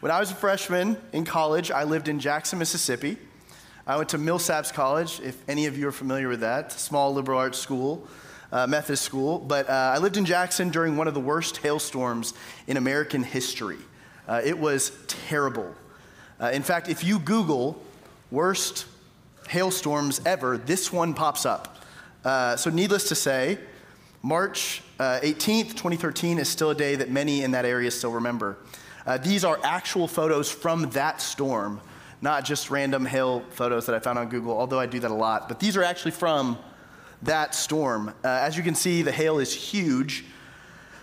When I was a freshman in college, I lived in Jackson, Mississippi. I went to Millsaps College, if any of you are familiar with that, small liberal arts school, uh, Methodist school. But uh, I lived in Jackson during one of the worst hailstorms in American history. Uh, it was terrible. Uh, in fact, if you Google worst hailstorms ever, this one pops up. Uh, so, needless to say, March 18th, uh, 2013 is still a day that many in that area still remember. Uh, these are actual photos from that storm, not just random hail photos that I found on Google, although I do that a lot. But these are actually from that storm. Uh, as you can see, the hail is huge.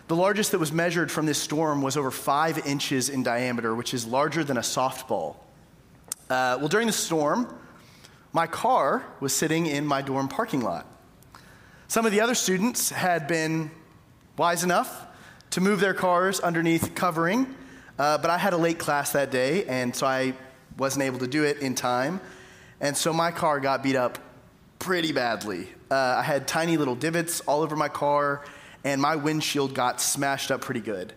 The largest that was measured from this storm was over five inches in diameter, which is larger than a softball. Uh, well, during the storm, my car was sitting in my dorm parking lot. Some of the other students had been wise enough to move their cars underneath covering uh, but I had a late class that day, and so I wasn't able to do it in time. And so my car got beat up pretty badly. Uh, I had tiny little divots all over my car, and my windshield got smashed up pretty good.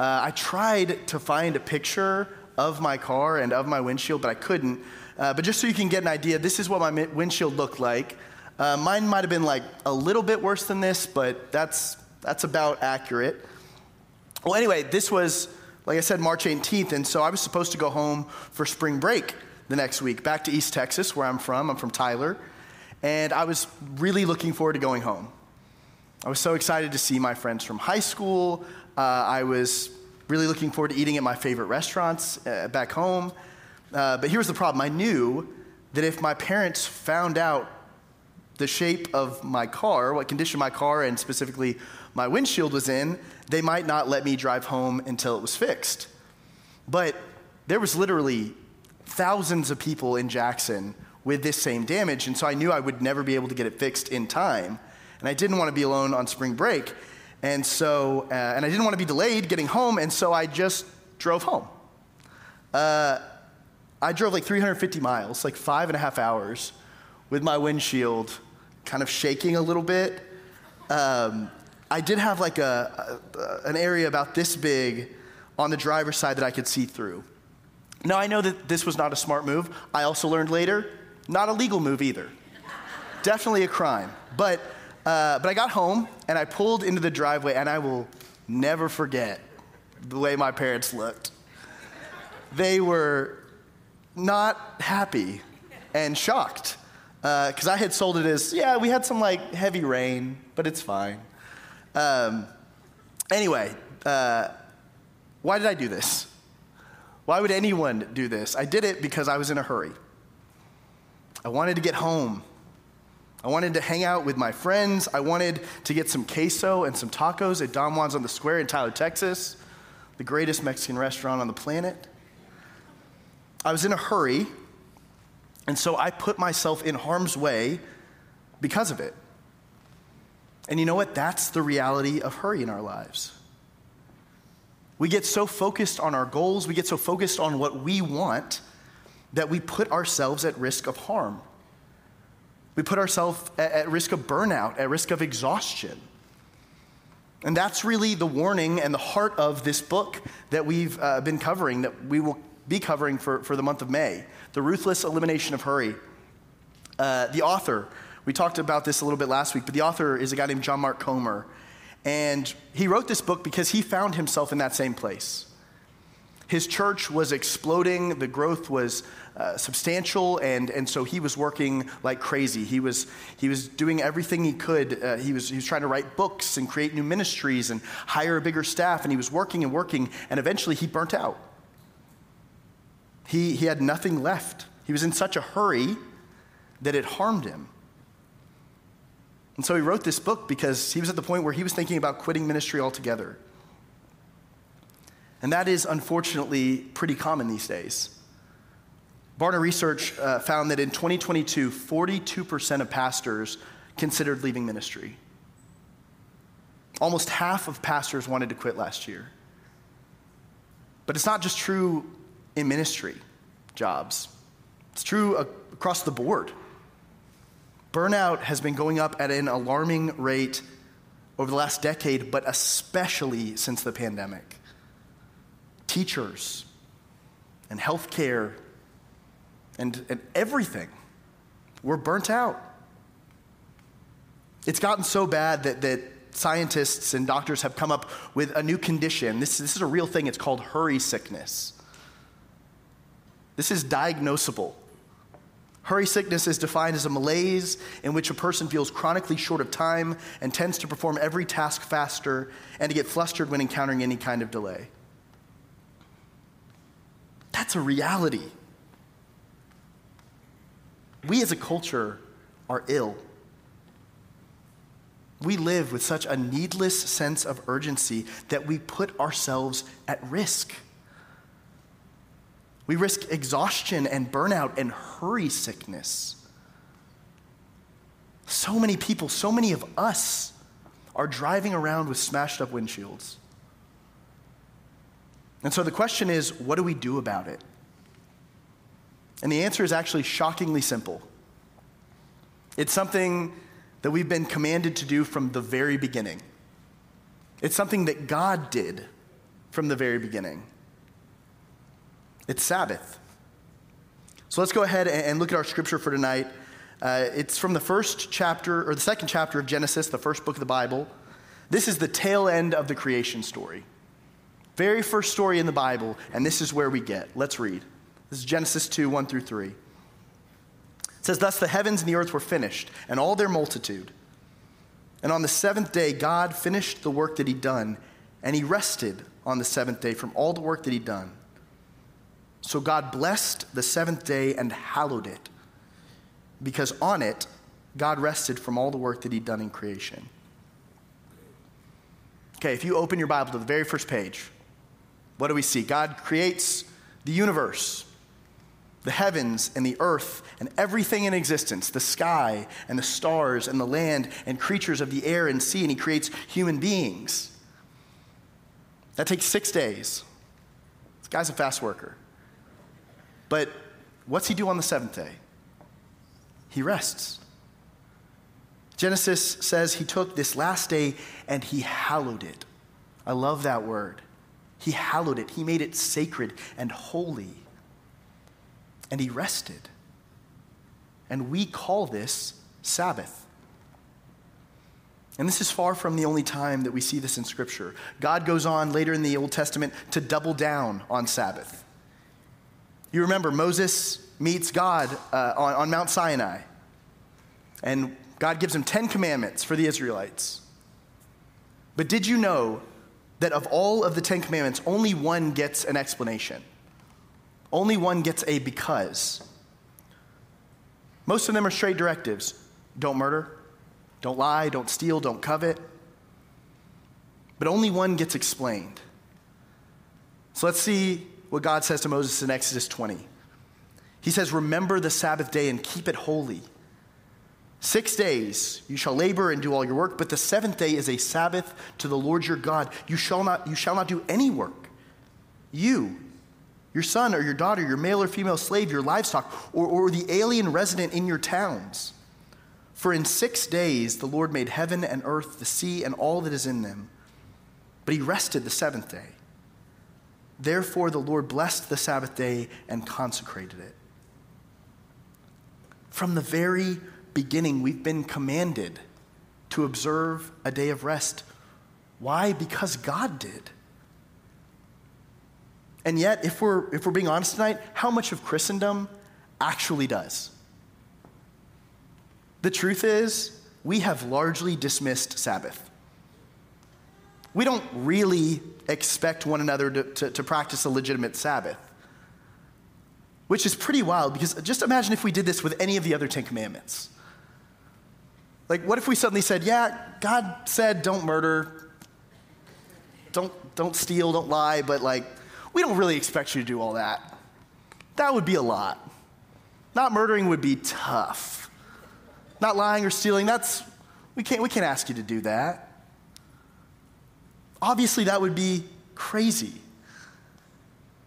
Uh, I tried to find a picture of my car and of my windshield, but I couldn't. Uh, but just so you can get an idea, this is what my windshield looked like. Uh, mine might have been like a little bit worse than this, but that's, that's about accurate. Well, anyway, this was like I said, March 18th, and so I was supposed to go home for spring break the next week, back to East Texas, where I'm from. I'm from Tyler, and I was really looking forward to going home. I was so excited to see my friends from high school. Uh, I was really looking forward to eating at my favorite restaurants uh, back home. Uh, but here's the problem I knew that if my parents found out the shape of my car, what condition my car, and specifically my windshield was in, they might not let me drive home until it was fixed. But there was literally thousands of people in Jackson with this same damage, and so I knew I would never be able to get it fixed in time. And I didn't want to be alone on spring break. And so, uh, and I didn't want to be delayed getting home, and so I just drove home. Uh, I drove like 350 miles, like five and a half hours, with my windshield kind of shaking a little bit. Um, I did have like a, a, an area about this big on the driver's side that I could see through. Now, I know that this was not a smart move. I also learned later, not a legal move either. Definitely a crime. But, uh, but I got home and I pulled into the driveway, and I will never forget the way my parents looked. They were not happy and shocked because uh, I had sold it as, yeah, we had some like heavy rain, but it's fine. Um, anyway, uh, why did I do this? Why would anyone do this? I did it because I was in a hurry. I wanted to get home. I wanted to hang out with my friends. I wanted to get some queso and some tacos at Don Juan's on the Square in Tyler, Texas, the greatest Mexican restaurant on the planet. I was in a hurry, and so I put myself in harm's way because of it. And you know what? That's the reality of hurry in our lives. We get so focused on our goals, we get so focused on what we want that we put ourselves at risk of harm. We put ourselves at, risk of burnout, at risk of exhaustion. And that's really the warning and the heart of this book that we've uh, been covering, that we will be covering for, for the month of May The Ruthless Elimination of Hurry. Uh, the author, we talked about this a little bit last week, but the author is a guy named John Mark Comer. And he wrote this book because he found himself in that same place. His church was exploding, the growth was uh, substantial, and, and so he was working like crazy. He was, he was doing everything he could. Uh, he, was, he was trying to write books and create new ministries and hire a bigger staff, and he was working and working, and eventually he burnt out. He, he had nothing left. He was in such a hurry that it harmed him. And so he wrote this book because he was at the point where he was thinking about quitting ministry altogether. And that is unfortunately pretty common these days. Barna Research uh, found that in 2022, 42% of pastors considered leaving ministry. Almost half of pastors wanted to quit last year. But it's not just true in ministry jobs, it's true across the board. Burnout has been going up at an alarming rate over the last decade, but especially since the pandemic. Teachers, and healthcare and, and everything. We're burnt out. It's gotten so bad that, that scientists and doctors have come up with a new condition. This, this is a real thing. It's called hurry sickness. This is diagnosable. Hurry sickness is defined as a malaise in which a person feels chronically short of time and tends to perform every task faster and to get flustered when encountering any kind of delay. That's a reality. We as a culture are ill. We live with such a needless sense of urgency that we put ourselves at risk. We risk exhaustion and burnout and hurry sickness. So many people, so many of us are driving around with smashed up windshields. And so the question is what do we do about it? And the answer is actually shockingly simple. It's something that we've been commanded to do from the very beginning. It's something that God did from the very beginning. It's Sabbath. So let's go ahead and look at our scripture for tonight. Uh, it's from the first chapter, or the second chapter of Genesis, the first book of the Bible. This is the tail end of the creation story. Very first story in the Bible, and this is where we get. Let's read. This is Genesis 2 1 through 3. It says, Thus the heavens and the earth were finished, and all their multitude. And on the seventh day, God finished the work that he'd done, and he rested on the seventh day from all the work that he'd done. So God blessed the seventh day and hallowed it, because on it, God rested from all the work that he'd done in creation. Okay, if you open your Bible to the very first page, what do we see? God creates the universe, the heavens and the earth, and everything in existence the sky and the stars and the land and creatures of the air and sea, and He creates human beings. That takes six days. This guy's a fast worker. But what's he do on the seventh day? He rests. Genesis says he took this last day and he hallowed it. I love that word. He hallowed it, he made it sacred and holy. And he rested. And we call this Sabbath. And this is far from the only time that we see this in Scripture. God goes on later in the Old Testament to double down on Sabbath. You remember, Moses meets God uh, on, on Mount Sinai, and God gives him 10 commandments for the Israelites. But did you know that of all of the 10 commandments, only one gets an explanation? Only one gets a because. Most of them are straight directives don't murder, don't lie, don't steal, don't covet. But only one gets explained. So let's see what God says to Moses in Exodus 20. He says, Remember the Sabbath day and keep it holy. Six days you shall labor and do all your work, but the seventh day is a Sabbath to the Lord your God. You shall not, you shall not do any work. You, your son or your daughter, your male or female slave, your livestock, or, or the alien resident in your towns. For in six days the Lord made heaven and earth, the sea, and all that is in them. But he rested the seventh day. Therefore, the Lord blessed the Sabbath day and consecrated it. From the very beginning, we've been commanded to observe a day of rest. Why? Because God did. And yet, if we're, if we're being honest tonight, how much of Christendom actually does? The truth is, we have largely dismissed Sabbath. We don't really expect one another to, to, to practice a legitimate Sabbath. Which is pretty wild because just imagine if we did this with any of the other Ten Commandments. Like, what if we suddenly said, Yeah, God said don't murder, don't, don't steal, don't lie, but like, we don't really expect you to do all that. That would be a lot. Not murdering would be tough. Not lying or stealing, that's, we can't, we can't ask you to do that. Obviously, that would be crazy.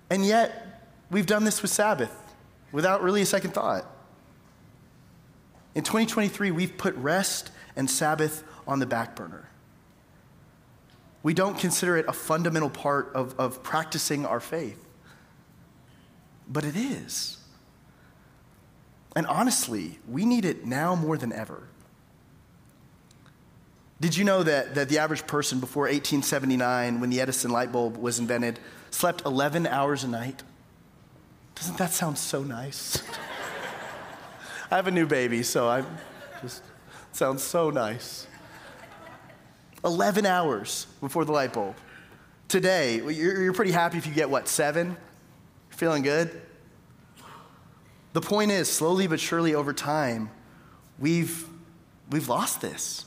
And yet, we've done this with Sabbath without really a second thought. In 2023, we've put rest and Sabbath on the back burner. We don't consider it a fundamental part of, of practicing our faith. but it is. And honestly, we need it now more than ever. Did you know that, that the average person before 1879, when the Edison light bulb was invented, slept 11 hours a night? Doesn't that sound so nice? I have a new baby, so I just sounds so nice. 11 hours before the light bulb. Today, you're, you're pretty happy if you get what, seven? Feeling good? The point is, slowly but surely over time, we've, we've lost this.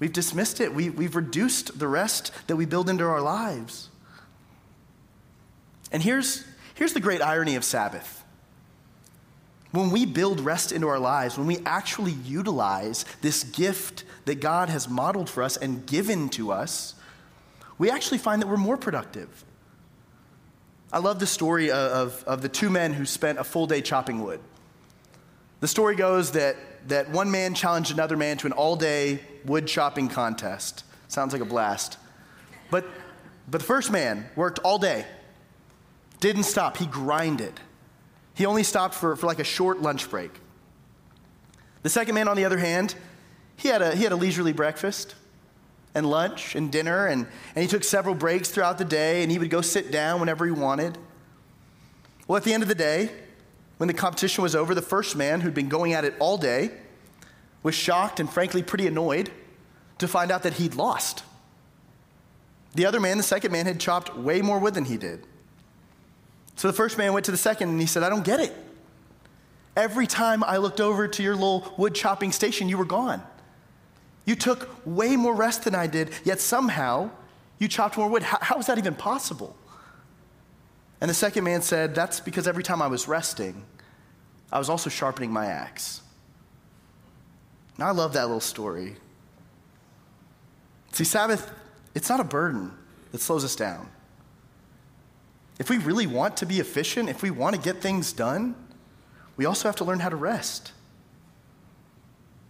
We've dismissed it. We, we've reduced the rest that we build into our lives. And here's, here's the great irony of Sabbath. When we build rest into our lives, when we actually utilize this gift that God has modeled for us and given to us, we actually find that we're more productive. I love the story of, of the two men who spent a full day chopping wood. The story goes that, that one man challenged another man to an all day wood chopping contest. Sounds like a blast. But, but the first man worked all day, didn't stop, he grinded. He only stopped for, for like a short lunch break. The second man, on the other hand, he had a, he had a leisurely breakfast and lunch and dinner, and, and he took several breaks throughout the day, and he would go sit down whenever he wanted. Well, at the end of the day, when the competition was over, the first man, who'd been going at it all day, was shocked and frankly pretty annoyed to find out that he'd lost. The other man, the second man, had chopped way more wood than he did. So the first man went to the second and he said, I don't get it. Every time I looked over to your little wood chopping station, you were gone. You took way more rest than I did, yet somehow you chopped more wood. How, how is that even possible? And the second man said, That's because every time I was resting, I was also sharpening my axe. And I love that little story. See, Sabbath, it's not a burden that slows us down. If we really want to be efficient, if we want to get things done, we also have to learn how to rest.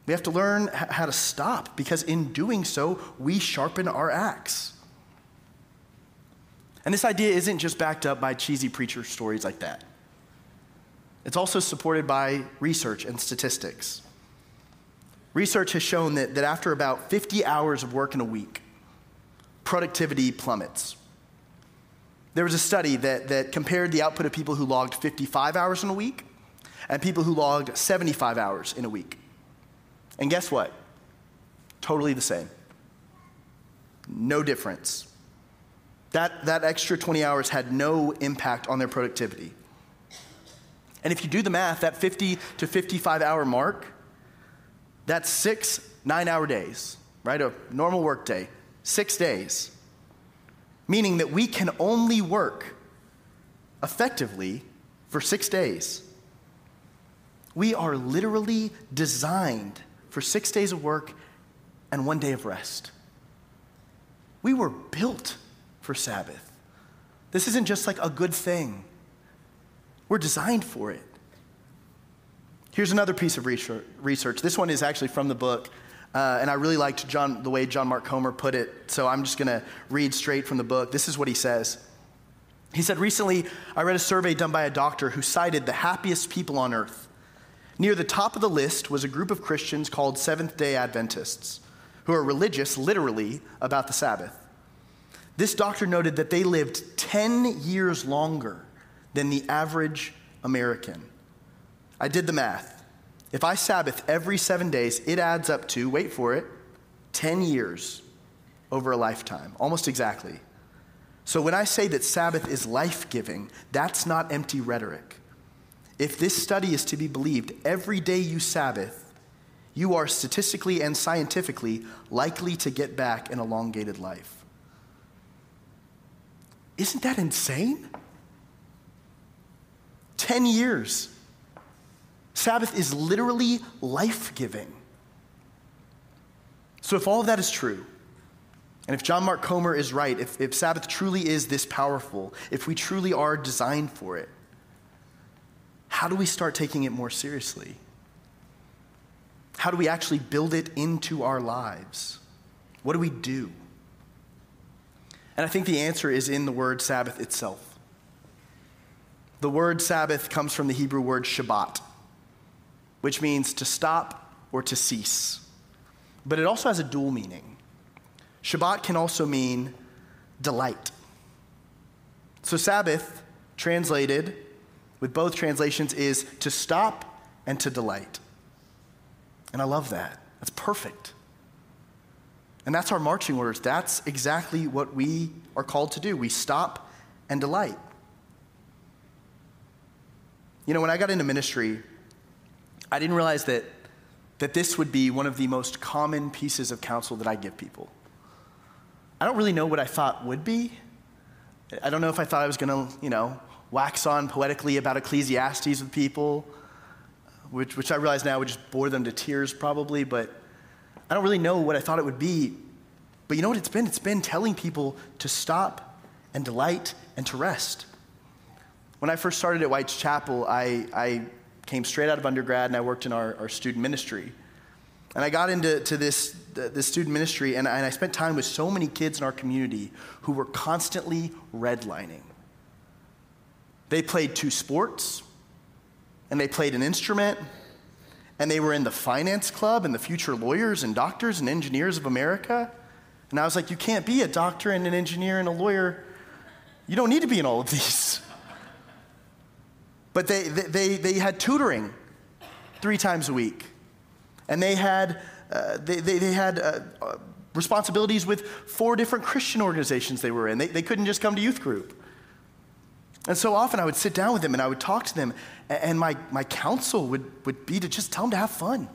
We have to learn how to stop because in doing so, we sharpen our axe. And this idea isn't just backed up by cheesy preacher stories like that. It's also supported by research and statistics. Research has shown that, that after about 50 hours of work in a week, productivity plummets. There was a study that, that compared the output of people who logged 55 hours in a week and people who logged 75 hours in a week. And guess what? Totally the same. No difference. That, that extra 20 hours had no impact on their productivity. And if you do the math, that 50 to 55 hour mark, that's six nine hour days, right? A normal work day, six days. Meaning that we can only work effectively for six days. We are literally designed for six days of work and one day of rest. We were built for Sabbath. This isn't just like a good thing, we're designed for it. Here's another piece of research. This one is actually from the book, uh, and I really liked John, the way John Mark Comer put it, so I'm just going to read straight from the book. This is what he says. He said, Recently, I read a survey done by a doctor who cited the happiest people on earth. Near the top of the list was a group of Christians called Seventh day Adventists, who are religious, literally, about the Sabbath. This doctor noted that they lived 10 years longer than the average American. I did the math. If I Sabbath every seven days, it adds up to, wait for it, 10 years over a lifetime, almost exactly. So when I say that Sabbath is life giving, that's not empty rhetoric. If this study is to be believed, every day you Sabbath, you are statistically and scientifically likely to get back an elongated life. Isn't that insane? 10 years. Sabbath is literally life giving. So, if all of that is true, and if John Mark Comer is right, if, if Sabbath truly is this powerful, if we truly are designed for it, how do we start taking it more seriously? How do we actually build it into our lives? What do we do? And I think the answer is in the word Sabbath itself. The word Sabbath comes from the Hebrew word Shabbat, which means to stop or to cease. But it also has a dual meaning. Shabbat can also mean delight. So, Sabbath, translated with both translations, is to stop and to delight. And I love that. That's perfect. And that's our marching orders. That's exactly what we are called to do. We stop and delight. You know, when I got into ministry, I didn't realize that, that this would be one of the most common pieces of counsel that I give people. I don't really know what I thought would be. I don't know if I thought I was going to, you know, wax on poetically about Ecclesiastes with people, which, which I realize now would just bore them to tears probably, but I don't really know what I thought it would be. But you know what it's been? It's been telling people to stop and delight and to rest. When I first started at White's Chapel, I, I came straight out of undergrad and I worked in our, our student ministry. And I got into to this, this student ministry, and I, and I spent time with so many kids in our community who were constantly redlining. They played two sports, and they played an instrument, and they were in the finance club and the future lawyers and doctors and engineers of America. And I was like, you can't be a doctor and an engineer and a lawyer. You don't need to be in all of these. But they, they, they had tutoring three times a week. And they had, uh, they, they, they, had uh, uh, responsibilities with four different Christian organizations they were in. They, they couldn't just come to youth group. And so often I would sit down with them and I would talk to them, and my, my counsel would, would be to just tell them to have fun,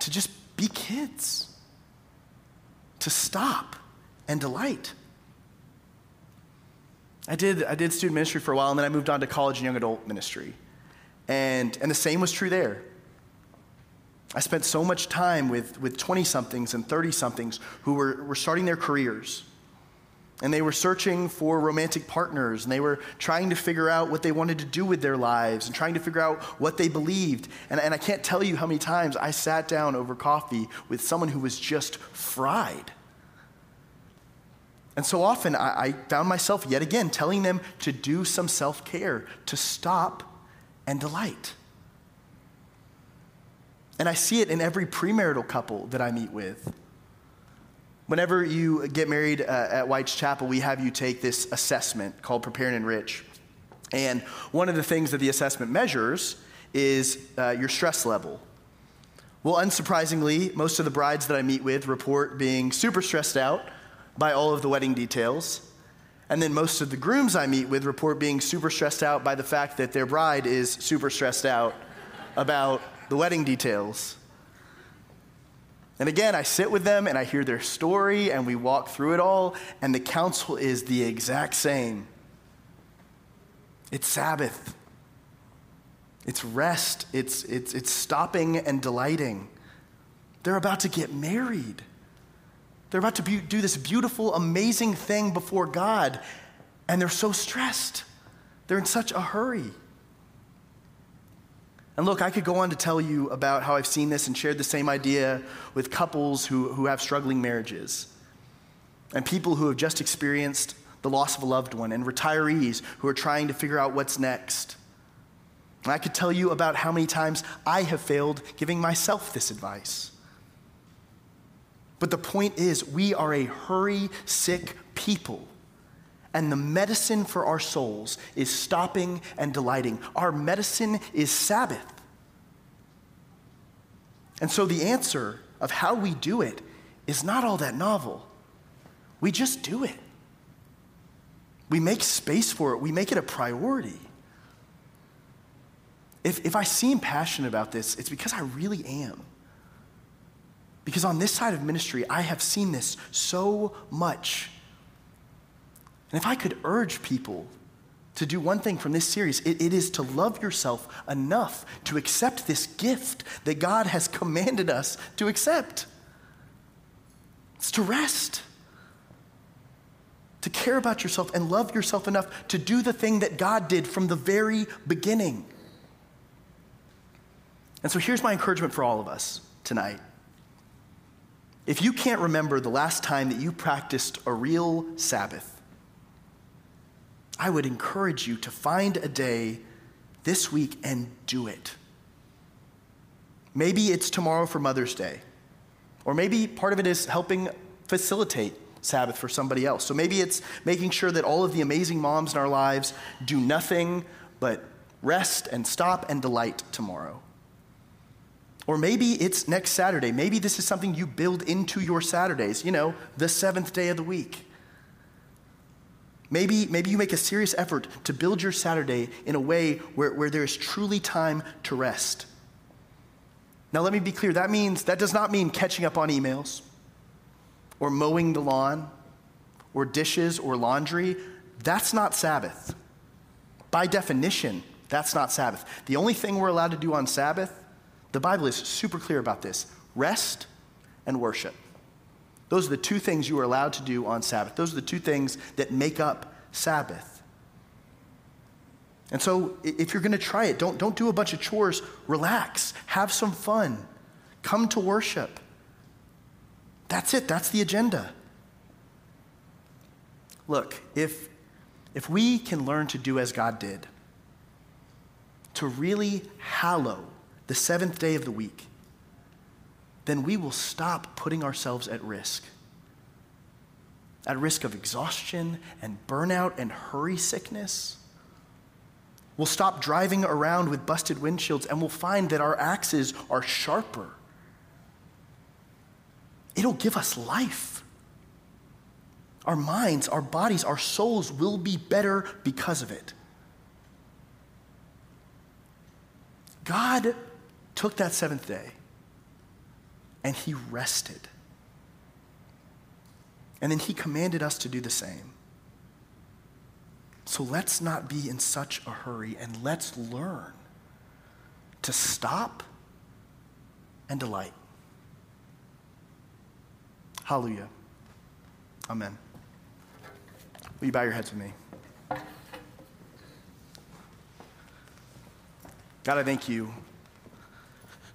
to just be kids, to stop and delight. I did, I did student ministry for a while, and then I moved on to college and young adult ministry. And, and the same was true there. I spent so much time with, with 20 somethings and 30 somethings who were, were starting their careers. And they were searching for romantic partners, and they were trying to figure out what they wanted to do with their lives, and trying to figure out what they believed. And, and I can't tell you how many times I sat down over coffee with someone who was just fried. And so often I, I found myself yet again telling them to do some self care, to stop and delight. And I see it in every premarital couple that I meet with. Whenever you get married uh, at White's Chapel, we have you take this assessment called Prepare and Enrich. And one of the things that the assessment measures is uh, your stress level. Well, unsurprisingly, most of the brides that I meet with report being super stressed out by all of the wedding details. And then most of the grooms I meet with report being super stressed out by the fact that their bride is super stressed out about the wedding details. And again, I sit with them and I hear their story and we walk through it all, and the counsel is the exact same. It's Sabbath, it's rest, it's, it's, it's stopping and delighting. They're about to get married. They're about to be, do this beautiful, amazing thing before God, and they're so stressed. They're in such a hurry. And look, I could go on to tell you about how I've seen this and shared the same idea with couples who, who have struggling marriages, and people who have just experienced the loss of a loved one, and retirees who are trying to figure out what's next. And I could tell you about how many times I have failed giving myself this advice. But the point is, we are a hurry sick people. And the medicine for our souls is stopping and delighting. Our medicine is Sabbath. And so the answer of how we do it is not all that novel. We just do it. We make space for it, we make it a priority. If, if I seem passionate about this, it's because I really am. Because on this side of ministry, I have seen this so much. And if I could urge people to do one thing from this series, it, it is to love yourself enough to accept this gift that God has commanded us to accept. It's to rest, to care about yourself and love yourself enough to do the thing that God did from the very beginning. And so here's my encouragement for all of us tonight. If you can't remember the last time that you practiced a real Sabbath, I would encourage you to find a day this week and do it. Maybe it's tomorrow for Mother's Day, or maybe part of it is helping facilitate Sabbath for somebody else. So maybe it's making sure that all of the amazing moms in our lives do nothing but rest and stop and delight tomorrow. Or maybe it's next Saturday. Maybe this is something you build into your Saturdays, you know, the seventh day of the week. Maybe, maybe you make a serious effort to build your Saturday in a way where, where there is truly time to rest. Now, let me be clear that means, that does not mean catching up on emails or mowing the lawn or dishes or laundry. That's not Sabbath. By definition, that's not Sabbath. The only thing we're allowed to do on Sabbath, the Bible is super clear about this rest and worship. Those are the two things you are allowed to do on Sabbath. Those are the two things that make up Sabbath. And so, if you're going to try it, don't, don't do a bunch of chores. Relax, have some fun, come to worship. That's it, that's the agenda. Look, if, if we can learn to do as God did, to really hallow the seventh day of the week, then we will stop putting ourselves at risk. At risk of exhaustion and burnout and hurry sickness. We'll stop driving around with busted windshields and we'll find that our axes are sharper. It'll give us life. Our minds, our bodies, our souls will be better because of it. God took that seventh day and he rested. And then he commanded us to do the same. So let's not be in such a hurry and let's learn to stop and delight. Hallelujah. Amen. Will you bow your heads with me? God, I thank you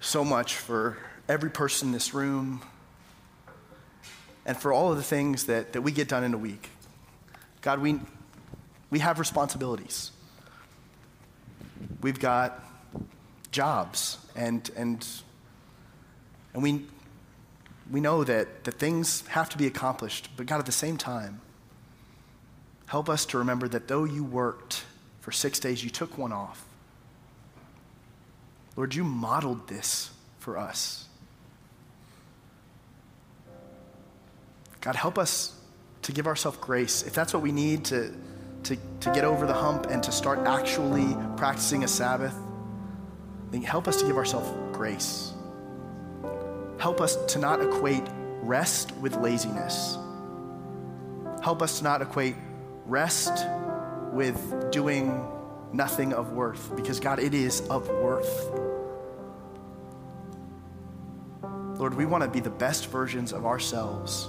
so much for every person in this room and for all of the things that, that we get done in a week. God, we, we have responsibilities. We've got jobs and, and, and we, we know that, that things have to be accomplished, but God, at the same time, help us to remember that though you worked for six days, you took one off. Lord, you modeled this for us. God, help us to give ourselves grace. If that's what we need to, to, to get over the hump and to start actually practicing a Sabbath, then help us to give ourselves grace. Help us to not equate rest with laziness. Help us to not equate rest with doing nothing of worth, because God, it is of worth. Lord, we want to be the best versions of ourselves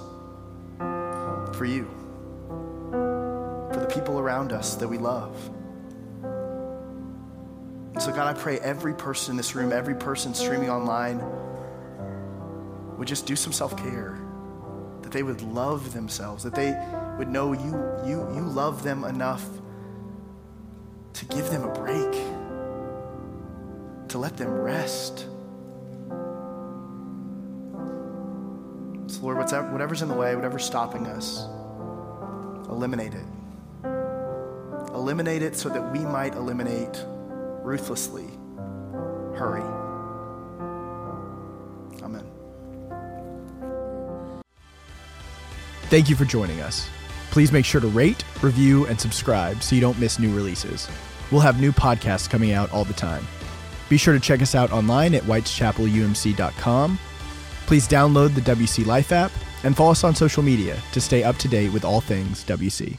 for you, for the people around us that we love. And so, God, I pray every person in this room, every person streaming online, would just do some self care, that they would love themselves, that they would know you, you, you love them enough to give them a break, to let them rest. So, Lord, whatever's in the way, whatever's stopping us, eliminate it. Eliminate it so that we might eliminate ruthlessly hurry. Amen. Thank you for joining us. Please make sure to rate, review, and subscribe so you don't miss new releases. We'll have new podcasts coming out all the time. Be sure to check us out online at whiteschapelumc.com Please download the WC Life app and follow us on social media to stay up to date with all things WC.